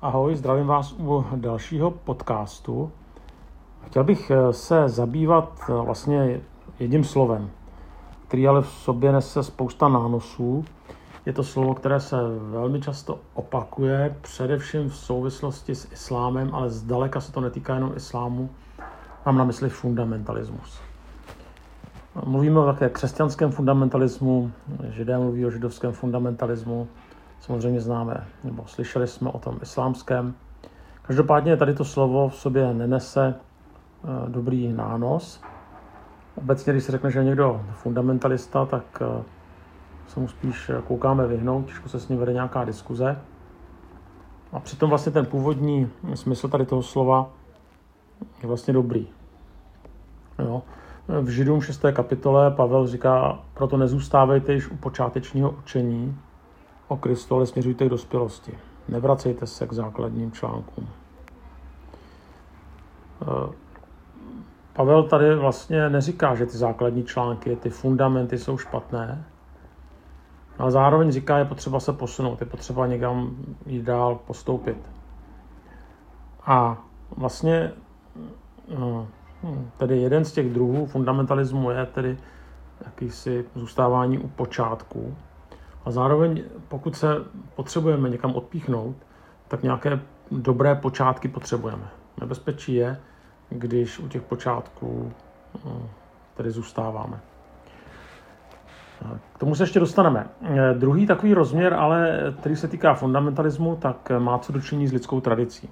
Ahoj, zdravím vás u dalšího podcastu. Chtěl bych eh, se zabývat eh, vlastně jedním slovem, který ale v sobě nese spousta nánosů. Je to slovo, které se velmi často opakuje, především v souvislosti s islámem, ale zdaleka se to netýká jenom islámu. Mám na mysli fundamentalismus. Mluvíme o také křesťanském fundamentalismu, židé mluví o židovském fundamentalismu, samozřejmě známe, nebo slyšeli jsme o tom islámském. Každopádně tady to slovo v sobě nenese eh, dobrý nános. Obecně, když se řekne, že je někdo fundamentalista, tak eh, se mu spíš koukáme vyhnout, těžko se s ním vede nějaká diskuze. A přitom vlastně ten původní smysl tady toho slova je vlastně dobrý. Jo. V Židům 6. kapitole Pavel říká, proto nezůstávejte již u počátečního učení, o Kristu, ale směřujte k dospělosti. Nevracejte se k základním článkům. Eh, Pavel tady vlastně neříká, že ty základní články, ty fundamenty jsou špatné, ale zároveň říká, je potřeba se posunout, je potřeba někam jít dál, postoupit. A vlastně no, tedy jeden z těch druhů fundamentalismu je tedy jakýsi zůstávání u počátku, a zároveň, pokud se potřebujeme někam odpíchnout, tak nějaké dobré počátky potřebujeme. Nebezpečí je, když u těch počátků eh, tedy zůstáváme. K tomu se ještě dostaneme. Druhý takový rozměr, ale který se týká fundamentalismu, tak má co dočinit s lidskou tradicí.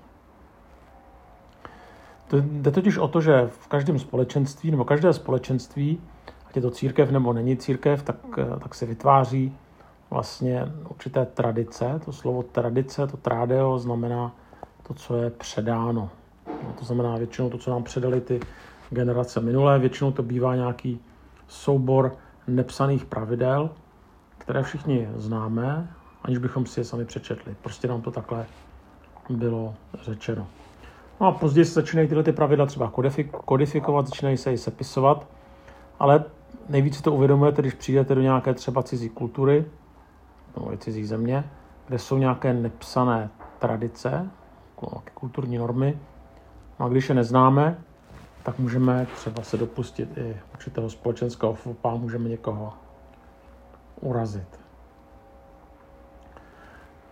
Jde totiž o to, že v každém společenství nebo každé společenství, ať je to církev nebo není církev, tak, tak se vytváří vlastně určité tradice. To slovo tradice, to tradeo, znamená to, co je předáno. No, to znamená většinou to, co nám předali ty generace minulé. Většinou to bývá nějaký soubor nepsaných pravidel, které všichni známe, aniž bychom si je sami přečetli. Prostě nám to takhle bylo řečeno. No a později se začínají tyhle ty pravidla třeba kodifikovat, začínají se i sepisovat, ale nejvíce to uvědomujete, když přijdete do nějaké třeba cizí kultury, nebo i cizí země, kde jsou nějaké nepsané tradice, kulturní normy. No a když je neznáme, tak můžeme třeba se dopustit i určitého společenského fopa, můžeme někoho urazit.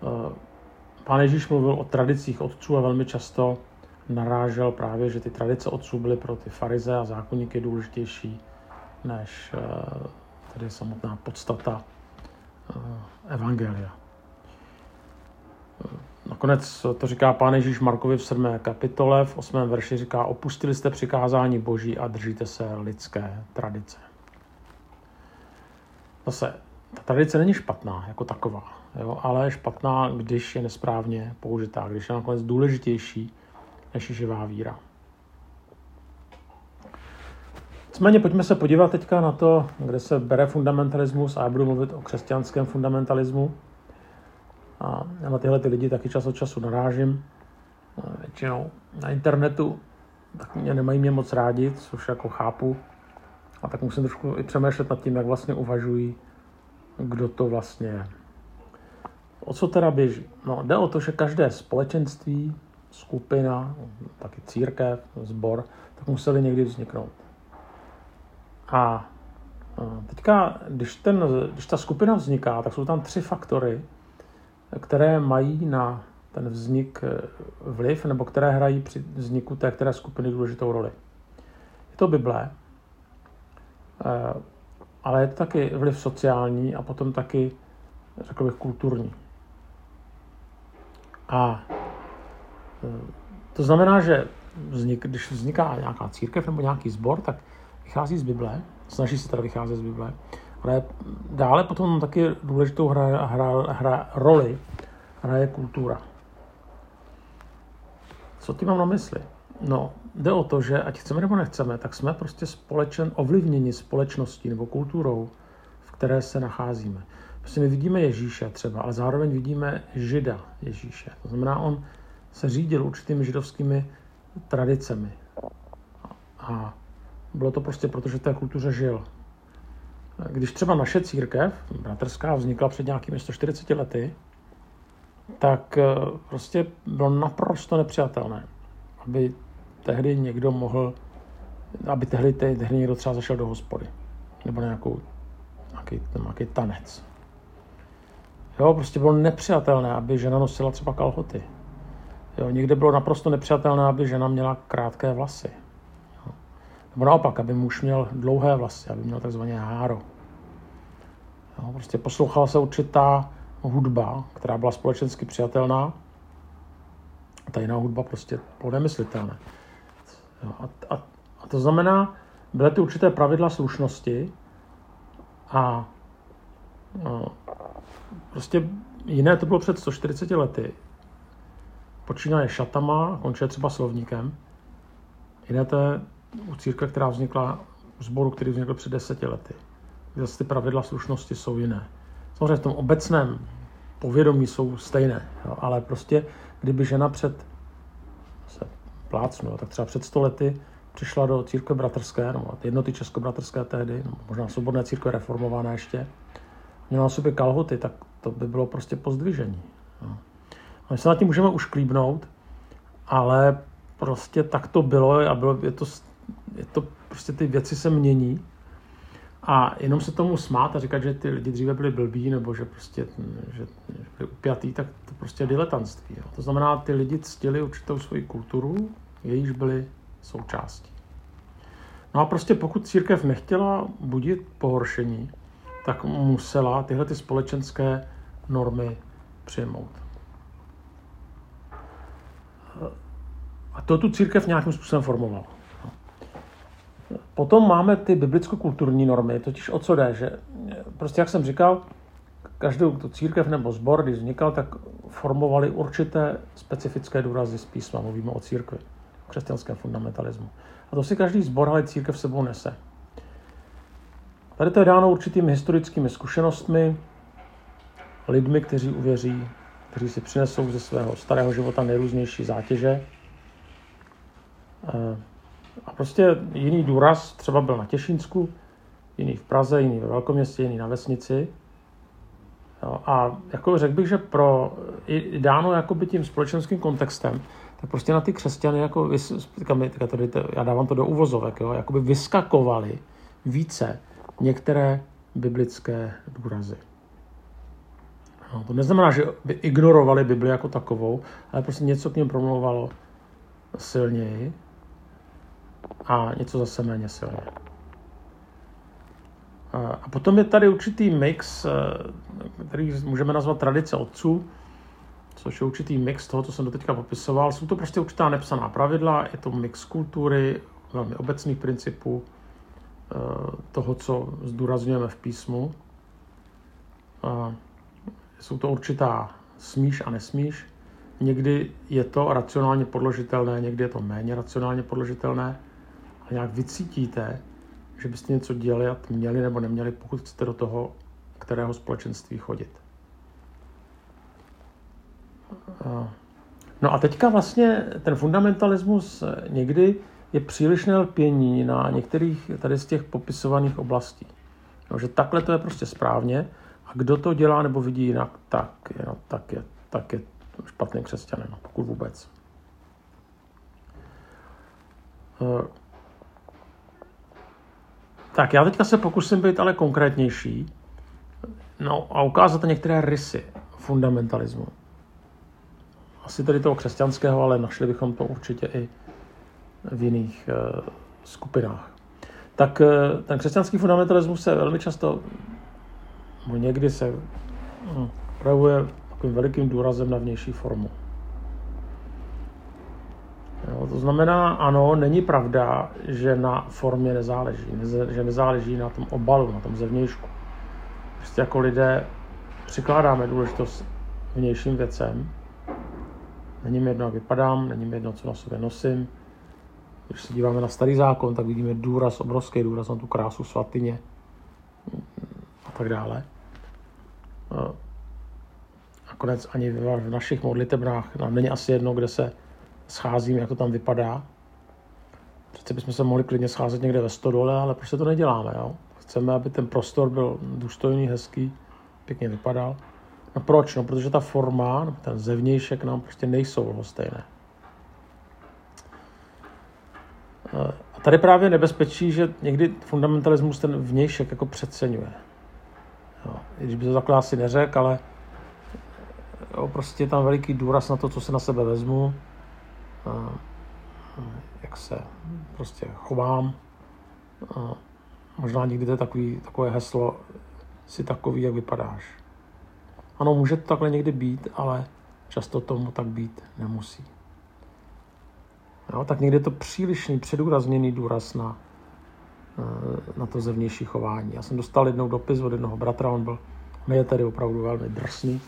Eh, pán Ježíš mluvil o tradicích otců a velmi často narážel právě, že ty tradice otců byly pro ty farize a zákonníky důležitější než eh, tedy samotná podstata Evangelia. Eh, nakonec to říká pán Ježíš Markovi v 7. kapitole, v 8. verši říká, opustili jste přikázání boží a držíte se lidské tradice. Zase, ta tradice není špatná jako taková, jo, ale je špatná, když je nesprávně použitá, když je nakonec důležitější než živá víra. Nicméně pojďme se podívat teďka na to, kde se bere fundamentalismus a já budu mluvit o křesťanském fundamentalismu. A já na tyhle ty lidi taky čas od času narážím. Většinou na internetu tak mě nemají mě moc rádi, což jako chápu. A tak musím trošku i přemýšlet nad tím, jak vlastně uvažují, kdo to vlastně je. O co teda běží? No, jde o to, že každé společenství, skupina, taky církev, sbor, tak museli někdy vzniknout. A teďka, když, ten, když ta skupina vzniká, tak jsou tam tři faktory, které mají na ten vznik eh, vliv, nebo které hrají při vzniku té které skupiny důležitou roli. Je to Bible, eh, ale je to taky vliv sociální a potom taky, řekl bych, kulturní. A eh, to znamená, že vznik, když vzniká nějaká církev nebo nějaký sbor, tak vychází z Bible, snaží se teda vycházet z Bible, ale dále potom taky důležitou hra, hra, hra roli hraje kultura. Co tím mám na mysli? No, jde o to, že ať chceme nebo nechceme, tak jsme prostě společen, ovlivněni společností nebo kulturou, v které se nacházíme. Prostě my vidíme Ježíše třeba, ale zároveň vidíme Žida Ježíše. To znamená, on se řídil určitými židovskými tradicemi. A bylo to prostě proto, že v té kultuře žil. Když třeba naše církev, bratrská, vznikla před nějakými 140 lety, tak eh, prostě bylo naprosto nepřijatelné, aby tehdy někdo mohl, aby tehdy, tehdy někdo třeba zašel do hospody nebo nějakou, nějaký, nějaký tanec. Jo, prostě bylo nepřijatelné, aby žena nosila třeba kalhoty. Jo, někde bylo naprosto nepřijatelné, aby žena měla krátké vlasy. Nebo naopak, aby muž měl dlouhé vlasy, aby měl takzvané háro. Jo, prostě poslouchala se určitá hudba, která byla společensky přijatelná. A ta jiná hudba prostě bylo nemyslitelné. Jo, a, a, a to znamená, byly ty určité pravidla slušnosti a no, prostě jiné to bylo před 140 lety. Počínaje šatama, končuje třeba slovníkem. Jiné to je církve, která vznikla, u sboru, který vznikl před deseti lety. Zase ty pravidla slušnosti jsou jiné. Samozřejmě v tom obecném povědomí jsou stejné, jo, ale prostě kdyby žena před se plácnu, tak třeba před stolety přišla do církve bratrské, no, jednoty českobratrské tehdy, no, možná svobodné církve reformované ještě, měla na sobě kalhoty, tak to by bylo prostě pozdvižení. A my se nad tím můžeme už klíbnout, ale prostě tak to bylo a bylo, je to, je to prostě ty věci se mění a jenom se tomu smát a říkat, že ty lidi dříve byli blbí nebo že prostě že, že byli upjatý, tak to prostě je diletantství. Jo. To znamená, ty lidi ctili určitou svoji kulturu, jejíž byli součástí. No a prostě pokud církev nechtěla budit pohoršení, tak musela tyhle ty společenské normy přijmout. A to tu církev nějakým způsobem formovala. Potom máme ty biblicko-kulturní normy, totiž o co jde, že prostě jak jsem říkal, každou tu církev nebo sbor, když vznikal, tak formovali určité specifické důrazy z písma. Mluvíme o církvi, o křesťanském fundamentalismu. A to si každý sbor, ale církev sebou nese. Tady to je dáno určitými historickými zkušenostmi, lidmi, kteří uvěří, kteří si přinesou ze svého starého života nejrůznější zátěže. Eh, a prostě jiný důraz třeba byl na Těšínsku, jiný v Praze, jiný ve velkoměstě, jiný na vesnici. Jo, a jako řekl bych, že pro, i dáno jakoby tím společenským kontextem, tak prostě na ty křesťany, jako, tady, já dávám to do uvozovek, jo, jakoby vyskakovali více některé biblické důrazy. No, to neznamená, že by ignorovali Bibli jako takovou, ale prostě něco k něm promlouvalo silněji a něco zase méně silně. A potom je tady určitý mix, eh, který můžeme nazvat tradice otců, což je určitý mix toho, co jsem doteďka popisoval. Jsou to prostě určitá nepsaná pravidla, je to mix kultury, velmi obecných principů, eh, toho, co zdůrazňujeme v písmu. Jsou to určitá smíš a nesmíš. Někdy je to racionálně podložitelné, někdy je to méně racionálně podložitelné a nějak vycítíte, že byste něco dělat měli nebo neměli, pokud chcete do toho, kterého společenství chodit. No a teďka vlastně ten fundamentalismus někdy je přílišné lpění na některých tady z těch popisovaných oblastí. No, že takhle to je prostě správně a kdo to dělá nebo vidí jinak, tak je, no, tak je, tak je špatný křesťanem, pokud vůbec. Tak já teďka se pokusím být ale konkrétnější no, a ukázat některé rysy fundamentalismu. Asi tedy toho křesťanského, ale našli bychom to určitě i v jiných uh, skupinách. Tak uh, ten křesťanský fundamentalismus se velmi často, nebo někdy se uh, projevuje takovým velikým důrazem na vnější formu. Jo, to znamená, ano, není pravda, že na formě nezáleží, že nezáleží na tom obalu, na tom zevnějšku. Prostě jako lidé přikládáme důležitost vnějším věcem. Není mi jedno, jak vypadám, není mi jedno, co na sobě nosím. Když se díváme na starý zákon, tak vidíme důraz, obrovský důraz na tu krásu svatyně a tak dále. A konec ani v našich modlitebnách nám není asi jedno, kde se scházím, jak to tam vypadá. Přece bychom se mohli klidně scházet někde ve stodole, ale prostě to neděláme. Jo? Chceme, aby ten prostor byl důstojný, hezký, pěkně vypadal. No proč? No protože ta forma, ten zevnějšek nám prostě nejsou lhostejné. A tady právě nebezpečí, že někdy fundamentalismus ten vnějšek jako přeceňuje. Jo, když by to takhle asi neřekl, ale jo, prostě je tam veliký důraz na to, co se na sebe vezmu, jak se prostě chovám. Možná někdy to je takový, takové heslo, si takový, jak vypadáš. Ano, může to takhle někdy být, ale často tomu tak být nemusí. Jo, tak někdy je to přílišný, předůrazněný důraz na, eh, na to zevnější chování. Já jsem dostal jednou dopis od jednoho bratra, on byl, on je tedy opravdu velmi drsný,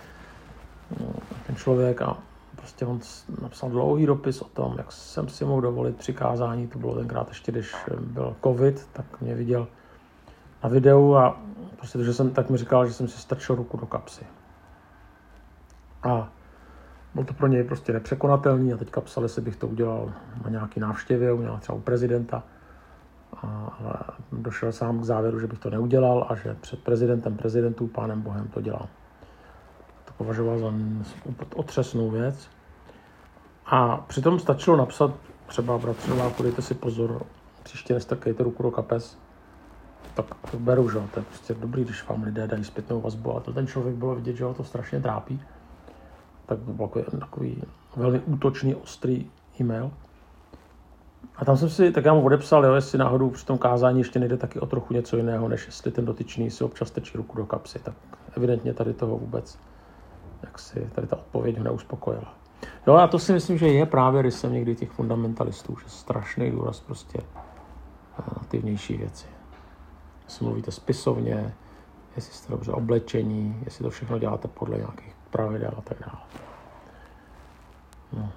eh, ten člověk a prostě on napsal dlouhý dopis o tom, jak jsem si mohl dovolit přikázání, to bylo tenkrát ještě, když byl covid, tak mě viděl na videu a prostě to, že jsem, tak mi říkal, že jsem si strčil ruku do kapsy. A byl to pro něj prostě nepřekonatelný a teďka psali, jestli bych to udělal na nějaký návštěvě, udělal třeba u prezidenta. A, a došel sám k závěru, že bych to neudělal a že před prezidentem prezidentů, pánem Bohem to dělal. Považoval za otřesnou věc. A přitom stačilo napsat třeba bratřová, dejte si pozor, příště nestrkejte ruku do kapes, tak to beru, že to je prostě dobrý, když vám lidé dají zpětnou vazbu, a to ten člověk bylo vidět, že ho to strašně trápí tak to byl takový, takový velmi útočný, ostrý e-mail. A tam jsem si, tak já mu odepsal, jo, jestli náhodou při tom kázání ještě nejde taky o trochu něco jiného, než jestli ten dotyčný si občas tečí ruku do kapsy. Tak evidentně tady toho vůbec, jak si tady ta odpověď ho neuspokojila. Jo, a to si myslím, že je právě rysem někdy těch fundamentalistů, že strašný důraz prostě na ty vnější věci. Jestli mluvíte spisovně, jestli jste dobře oblečení, jestli to všechno děláte podle nějakých pravidel a tak dále. No.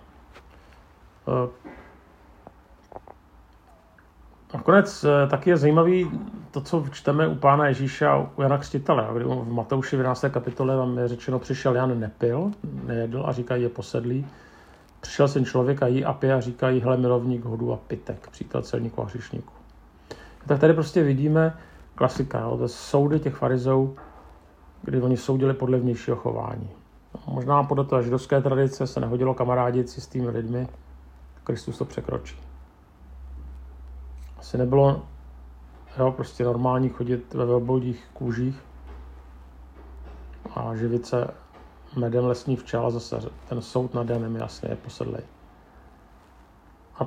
Nakonec e, taky je zajímavý to, co čteme u pána Ježíše a u Jana Křtitele. V Matouši v 11. kapitole tam je řečeno, přišel Jan nepil, nejedl a říkají, je posedlý. Přišel syn člověka jí a pije a říkají, hle milovník hodu a pitek, přítel celníku a hřišníku. Tak tady prostě vidíme klasika, jo, to soudy těch farizů, kdy oni soudili podle vnějšího chování. Možná podle té židovské tradice se nehodilo kamarádit si s tými lidmi, Kristus to překročí. Asi nebylo jo, prostě normální chodit ve velboldích kůžích a živit se medem lesní včel a zase ten soud nad Janem jasně je posedlej. A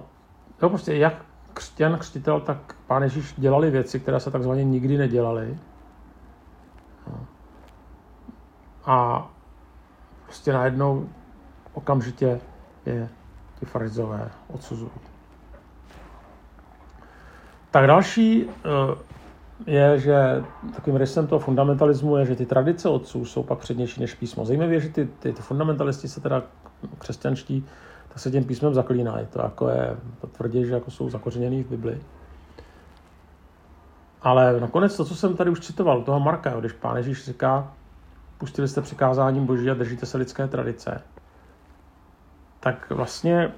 jo, prostě jak křtěn, křtitel, tak pán Ježíš dělali věci, které se takzvaně nikdy nedělaly. A prostě najednou okamžitě je ty farizové odsuzují. Tak další eh, je, že takovým rysem toho fundamentalismu je, že ty tradice otců jsou pak přednější než písmo. Zajímavé že ty, ty, ty fundamentalisti se teda křesťanští, tak se tím písmem zaklínají. To jako je, to tvrdí, že jako jsou zakořeněný v Bibli. Ale nakonec to, co jsem tady už citoval, toho Marka, když pán Ježíš říká, pustili jste přikázáním boží a držíte se lidské tradice, tak vlastně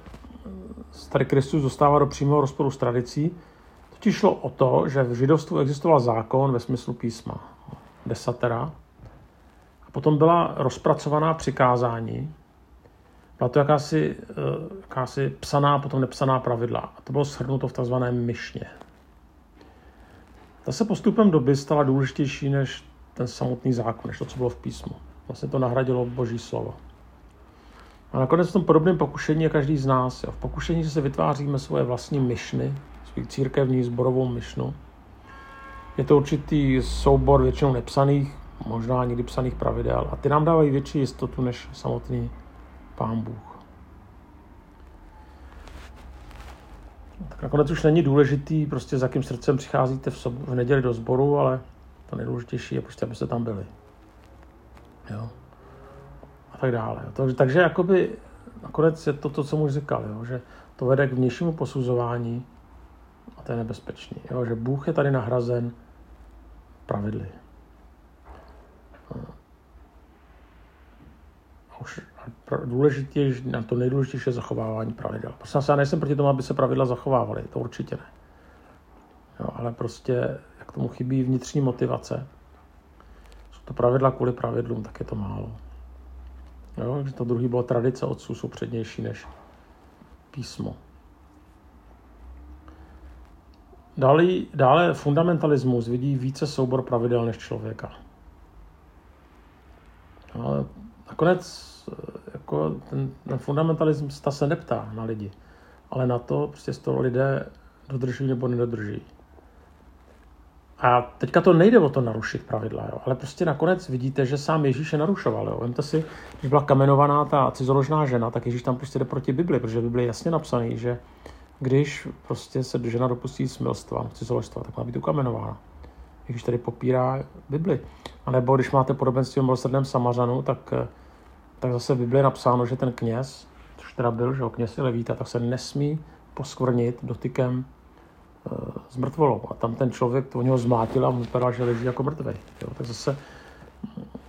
starý Kristus dostává do přímého rozporu s tradicí. Totiž šlo o to, že v židovstvu existoval zákon ve smyslu písma, desatera, a potom byla rozpracovaná přikázání, byla to jakási, eh, jakási psaná, potom nepsaná pravidla. A to bylo shrnuto v tzv. myšně. Ta se postupem doby stala důležitější než ten samotný zákon, než to, co bylo v písmu. Vlastně to nahradilo Boží slovo. A nakonec v tom podobném pokušení je každý z nás. Jo. V pokušení se vytváříme svoje vlastní myšny, svůj církevní sborovou myšnu. Je to určitý soubor většinou nepsaných, možná někdy psaných pravidel a ty nám dávají větší jistotu než samotný Pán Bůh. Tak nakonec už není důležitý, prostě s jakým srdcem přicházíte v, sob- v neděli do sboru, ale to nejdůležitější je prostě, abyste tam byli. Jo. A tak dále. Takže, takže jakoby nakonec je to to, co mu říkal, jo, že to vede k vnějšímu posuzování to je nebezpečný. Jo, že Bůh je tady nahrazen pravidly. A už důležitější, na to nejdůležitější je zachovávání pravidel. Prostě já nejsem proti tomu, aby se pravidla zachovávaly, to určitě ne. Jo, ale prostě tomu chybí vnitřní motivace, jsou to pravidla kvůli pravidlům, tak je to málo. Jo, že to druhý bylo tradice otců jsou přednější než písmo. Dále, dále fundamentalismus vidí více soubor pravidel než člověka. Ale nakonec jako ten, ten fundamentalismus ta se neptá na lidi, ale na to, prostě z toho lidé dodržují nebo nedodržují. A teďka to nejde o to narušit pravidla, jo, ale prostě nakonec vidíte, že sám Ježíš je narušoval. Jo. Vemte si, když byla kamenovaná ta cizoložná žena, tak Ježíš tam prostě jde proti Bibli, protože Bibli je jasně napsaný, že když prostě se žena dopustí smilstva, cizoložstva, tak má být ukamenována. Ježíš tady popírá Bibli. A nebo když máte podobenství o milosrdném Samařanu, tak, tak zase v Bibli je napsáno, že ten kněz, což teda byl, že kněz je levíta, tak se nesmí poskvrnit dotykem s mrtvolou. A tam ten člověk, to něho zmátil a on vypadal, že leží jako mrtvý. Jo. Tak zase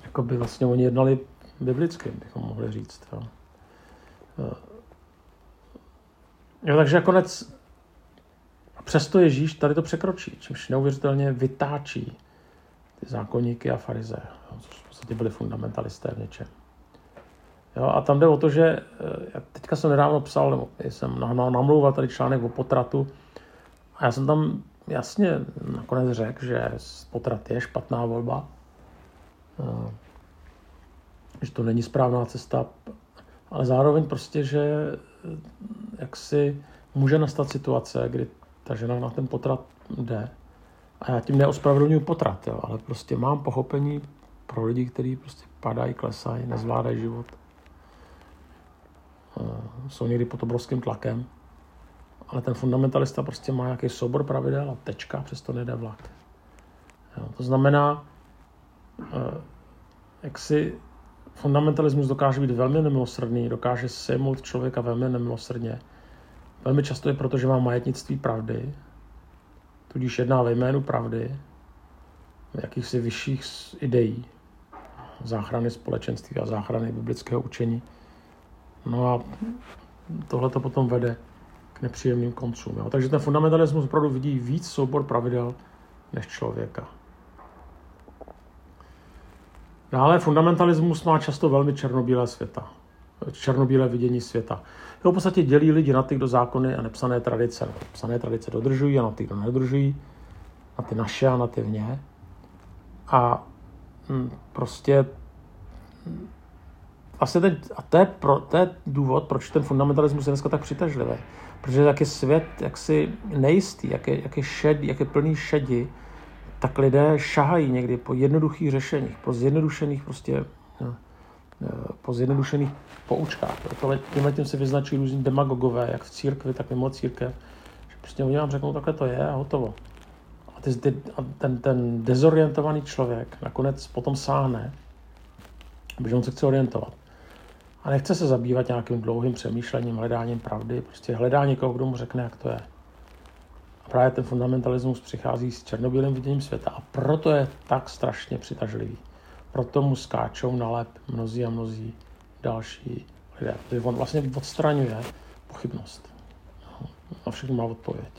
jako by vlastně oni jednali biblicky, bychom mohli říct. Jo. Jo, takže nakonec přesto Ježíš tady to překročí, čímž neuvěřitelně vytáčí ty zákonníky a farize, což v podstatě byli fundamentalisté v něčem. Jo, a tam jde o to, že já teďka jsem nedávno psal, nebo jsem namlouval tady článek o potratu, a já jsem tam jasně nakonec řekl, že potrat je špatná volba, eh, že to není správná cesta, ale zároveň prostě, že eh, jak si může nastat situace, kdy ta žena na ten potrat jde a já tím neospravedlňuji potrat, jo, ale prostě mám pochopení pro lidi, kteří prostě padají, klesají, nezvládají život. Eh, jsou někdy pod obrovským tlakem ale ten fundamentalista prostě má nějaký soubor pravidel a tečka, přesto nejde vlak. Jo, to znamená, eh, jak si fundamentalismus dokáže být velmi nemilosrdný, dokáže sejmout člověka velmi nemilosrdně. Velmi často je proto, že má majetnictví pravdy, tudíž jedná ve jménu pravdy, jakýchsi vyšších ideí, záchrany společenství a záchrany biblického učení. No a tohle to potom vede k nepříjemným koncům. Jo. Takže ten fundamentalismus opravdu vidí víc soubor pravidel než člověka. Dále fundamentalismus má často velmi černobílé světa. Černobílé vidění světa. Jo, v podstatě dělí lidi na ty, kdo zákony a nepsané tradice. Psané tradice dodržují a na ty, kdo nedodržují. Na ty naše a na ty vně. A hm, prostě hm, vlastně ten, a to je, pro, to je důvod, proč ten fundamentalismus je dneska tak přitažlivý. Protože jak je svět jaksi nejistý, jak je, jak je, šed, jak je plný šedi, tak lidé šahají někdy po jednoduchých řešeních, po zjednodušených prostě no, no, po zjednodušených poučkách. Tohle, tímhle tím se vyznačují různí demagogové, jak v církvi, tak mimo církev. Že prostě oni vám řeknou, takhle to je a hotovo. A, ty, a ten, ten dezorientovaný člověk nakonec potom sáhne, protože on se chce orientovat. A nechce se zabývat nějakým dlouhým přemýšlením, hledáním pravdy, prostě hledá někoho, kdo mu řekne, jak to je. A právě ten fundamentalismus přichází s černobílým viděním světa a proto je tak strašně přitažlivý. Proto mu skáčou na lep mnozí a mnozí další lidé. Protože on vlastně odstraňuje pochybnost. Na všechno má odpověď.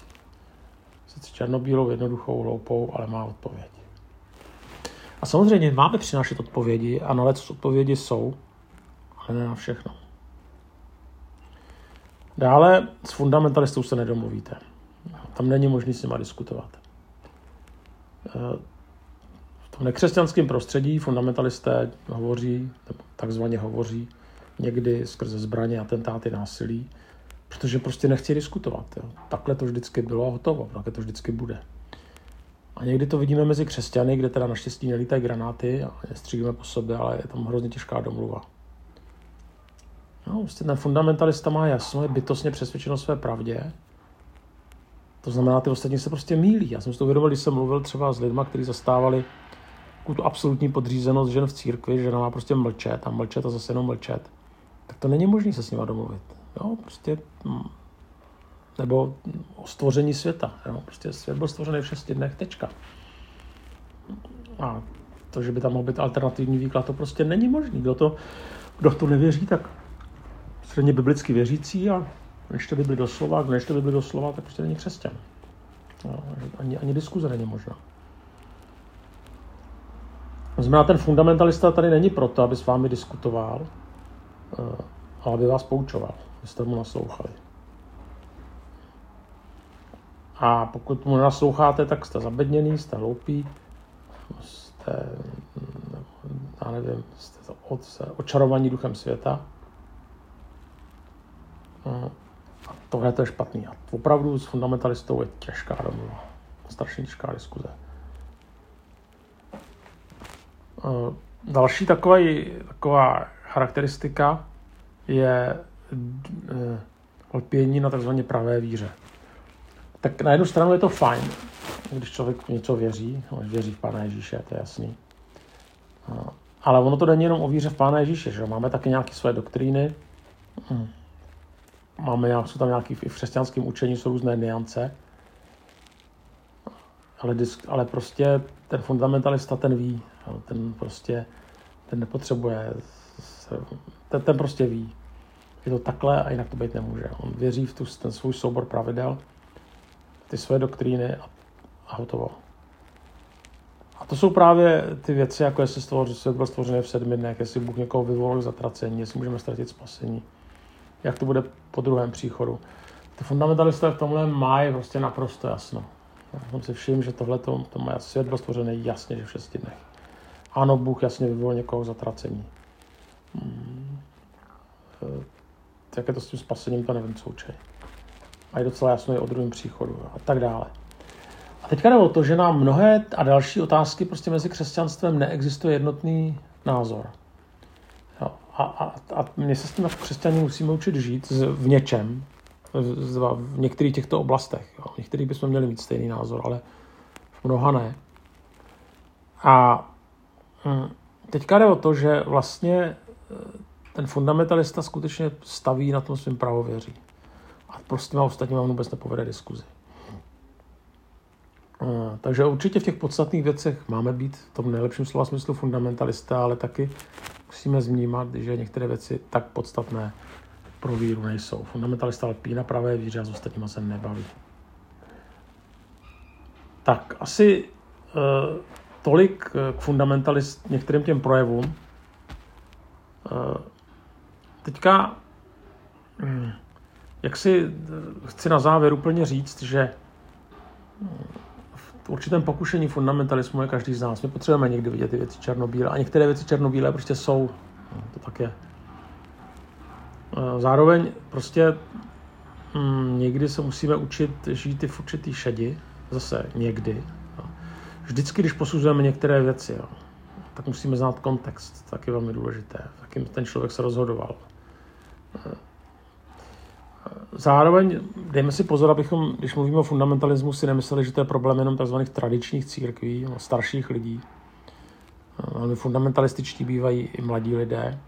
Sice černobílou, jednoduchou, hloupou, ale má odpověď. A samozřejmě máme přinášet odpovědi a na odpovědi jsou, ale ne na všechno. Dále s fundamentalistou se nedomluvíte. Tam není možné s nima diskutovat. Eh, v tom nekřesťanském prostředí fundamentalisté hovoří, takzvaně hovoří, někdy skrze zbraně, atentáty, násilí, protože prostě nechci diskutovat. Jo. Takhle to vždycky bylo a hotovo, takhle to vždycky bude. A někdy to vidíme mezi křesťany, kde teda naštěstí nelítají granáty a střílíme po sobě, ale je tam hrozně těžká domluva. No, prostě ten fundamentalista má jasno, je bytostně přesvědčen o své pravdě. To znamená, ty ostatní se prostě mílí. Já jsem si to uvědomil, když jsem mluvil třeba s lidmi, kteří zastávali tu absolutní podřízenost žen v církvi, že má prostě mlčet a mlčet a zase jenom mlčet. Tak to není možné se s nimi domluvit. Jo, prostě, hm, nebo o stvoření světa. Jo? Prostě svět byl stvořený v šesti dnech, tečka. A to, že by tam mohl být alternativní výklad, to prostě není možný. Kdo to, kdo to nevěří, tak středně biblicky věřící a to Bibli doslova, kdo to Bibli doslova, tak prostě není křesťan. No, ani, ani diskuze není možná. Znamená, ten fundamentalista tady není proto, aby s vámi diskutoval, ale aby vás poučoval, abyste mu naslouchali. A pokud mu nasloucháte, tak jste zabedněný, jste hloupý, jste, já nevím, jste od, očarovaní duchem světa. A tohle to je špatný. A opravdu s fundamentalistou je těžká domluva. Strašně těžká diskuze. Další takový, taková charakteristika je lpění na tzv. pravé víře. Tak na jednu stranu je to fajn, když člověk něco věří, no, věří v Pána Ježíše, to je jasný. Ale ono to není jenom o víře v Pána Ježíše, že máme taky nějaké své doktríny, hm. Máme jsou tam nějaké v křesťanském učení jsou různé niance, ale, disk, ale prostě ten fundamentalista ten ví, ten prostě ten nepotřebuje, ten, ten prostě ví. Je to takhle a jinak to být nemůže. On věří v tu, ten svůj soubor pravidel, ty své doktríny a, a hotovo. A to jsou právě ty věci, jako jestli svět byl stvořený v sedmi dnech, jestli Bůh někoho vyvolil k zatracení, jestli můžeme ztratit spasení, jak to bude po druhém příchodu. Ty fundamentalisté v tomhle mají prostě naprosto jasno. Já jsem si všiml, že tohle to, to má svět byl stvořený jasně, že v šesti dnech. Ano, Bůh jasně vyvolil někoho zatracení. Hmm. E, jak je to s tím spasením, to nevím, co učí. A je docela jasno i o druhém příchodu a tak dále. A teďka jde o to, že na mnohé a další otázky prostě mezi křesťanstvem neexistuje jednotný názor. A, a, a my se s tím jako křesťaní musíme učit žít v něčem, v, v některých těchto oblastech. Jo. V některých bychom měli mít stejný názor, ale v mnoha ne. A hm, teďka jde o to, že vlastně eh, ten fundamentalista skutečně staví na tom svým pravověří. A prostě těma ostatníma vůbec nepovede diskuzi. Takže určitě v těch podstatných věcech máme být v tom nejlepším slova smyslu fundamentalista, ale taky musíme vnímat, že některé věci tak podstatné pro víru nejsou. Fundamentalista lpí na pravé víře a s ostatníma se nebaví. Tak asi uh, tolik k fundamentalist, některým těm projevům. Uh, teďka, um, jak si chci na závěr úplně říct, že v určitém pokušení fundamentalismu je každý z nás. My potřebujeme někdy vidět ty věci černobílé a některé věci černobílé prostě jsou. No, to tak je. Zároveň prostě hm, někdy se musíme učit žít i v určitý šedi, zase někdy. Jo. Vždycky, když posuzujeme některé věci, tak musíme znát kontext, tak je velmi důležité, jakým ten člověk se rozhodoval. Zároveň dejme si pozor, abychom, když mluvíme o fundamentalismu, si nemysleli, že to je problém jenom tzv. tradičních církví, starších lidí. Velmi fundamentalističtí bývají i mladí lidé,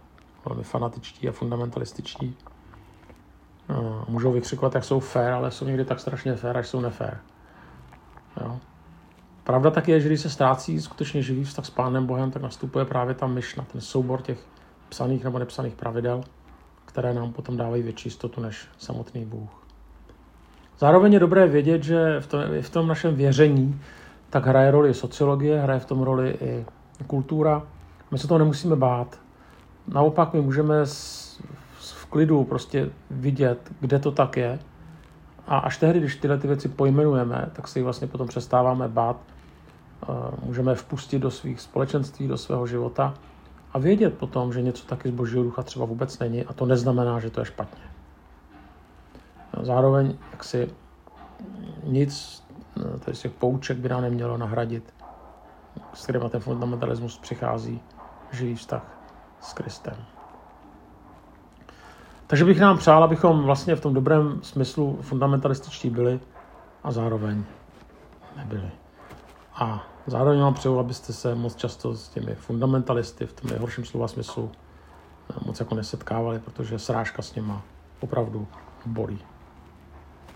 velmi fanatičtí a fundamentalističtí. Můžou vykřikovat, jak jsou fair, ale jsou někdy tak strašně fair, až jsou nefér. Jo. Pravda tak je, že když se ztrácí skutečně živý vztah s Pánem Bohem, tak nastupuje právě ta myšna, ten soubor těch psaných nebo nepsaných pravidel, které nám potom dávají větší jistotu než samotný Bůh. Zároveň je dobré vědět, že v tom, v tom našem věření tak hraje roli sociologie, hraje v tom roli i kultura. My se toho nemusíme bát. Naopak my můžeme s, v klidu prostě vidět, kde to tak je. A až tehdy, když tyhle ty věci pojmenujeme, tak si jich vlastně potom přestáváme bát. Můžeme vpustit do svých společenství, do svého života a vědět potom, že něco taky z božího ducha třeba vůbec není a to neznamená, že to je špatně. Zároveň jak si nic tady z těch pouček by nám nemělo nahradit, s kterým ten fundamentalismus přichází živý vztah s Kristem. Takže bych nám přál, abychom vlastně v tom dobrém smyslu fundamentalističtí byli a zároveň nebyli. A zároveň vám přeju, abyste se moc často s těmi fundamentalisty v tom nejhorším slova smyslu eh, moc jako nesetkávali, protože srážka s nima opravdu bolí.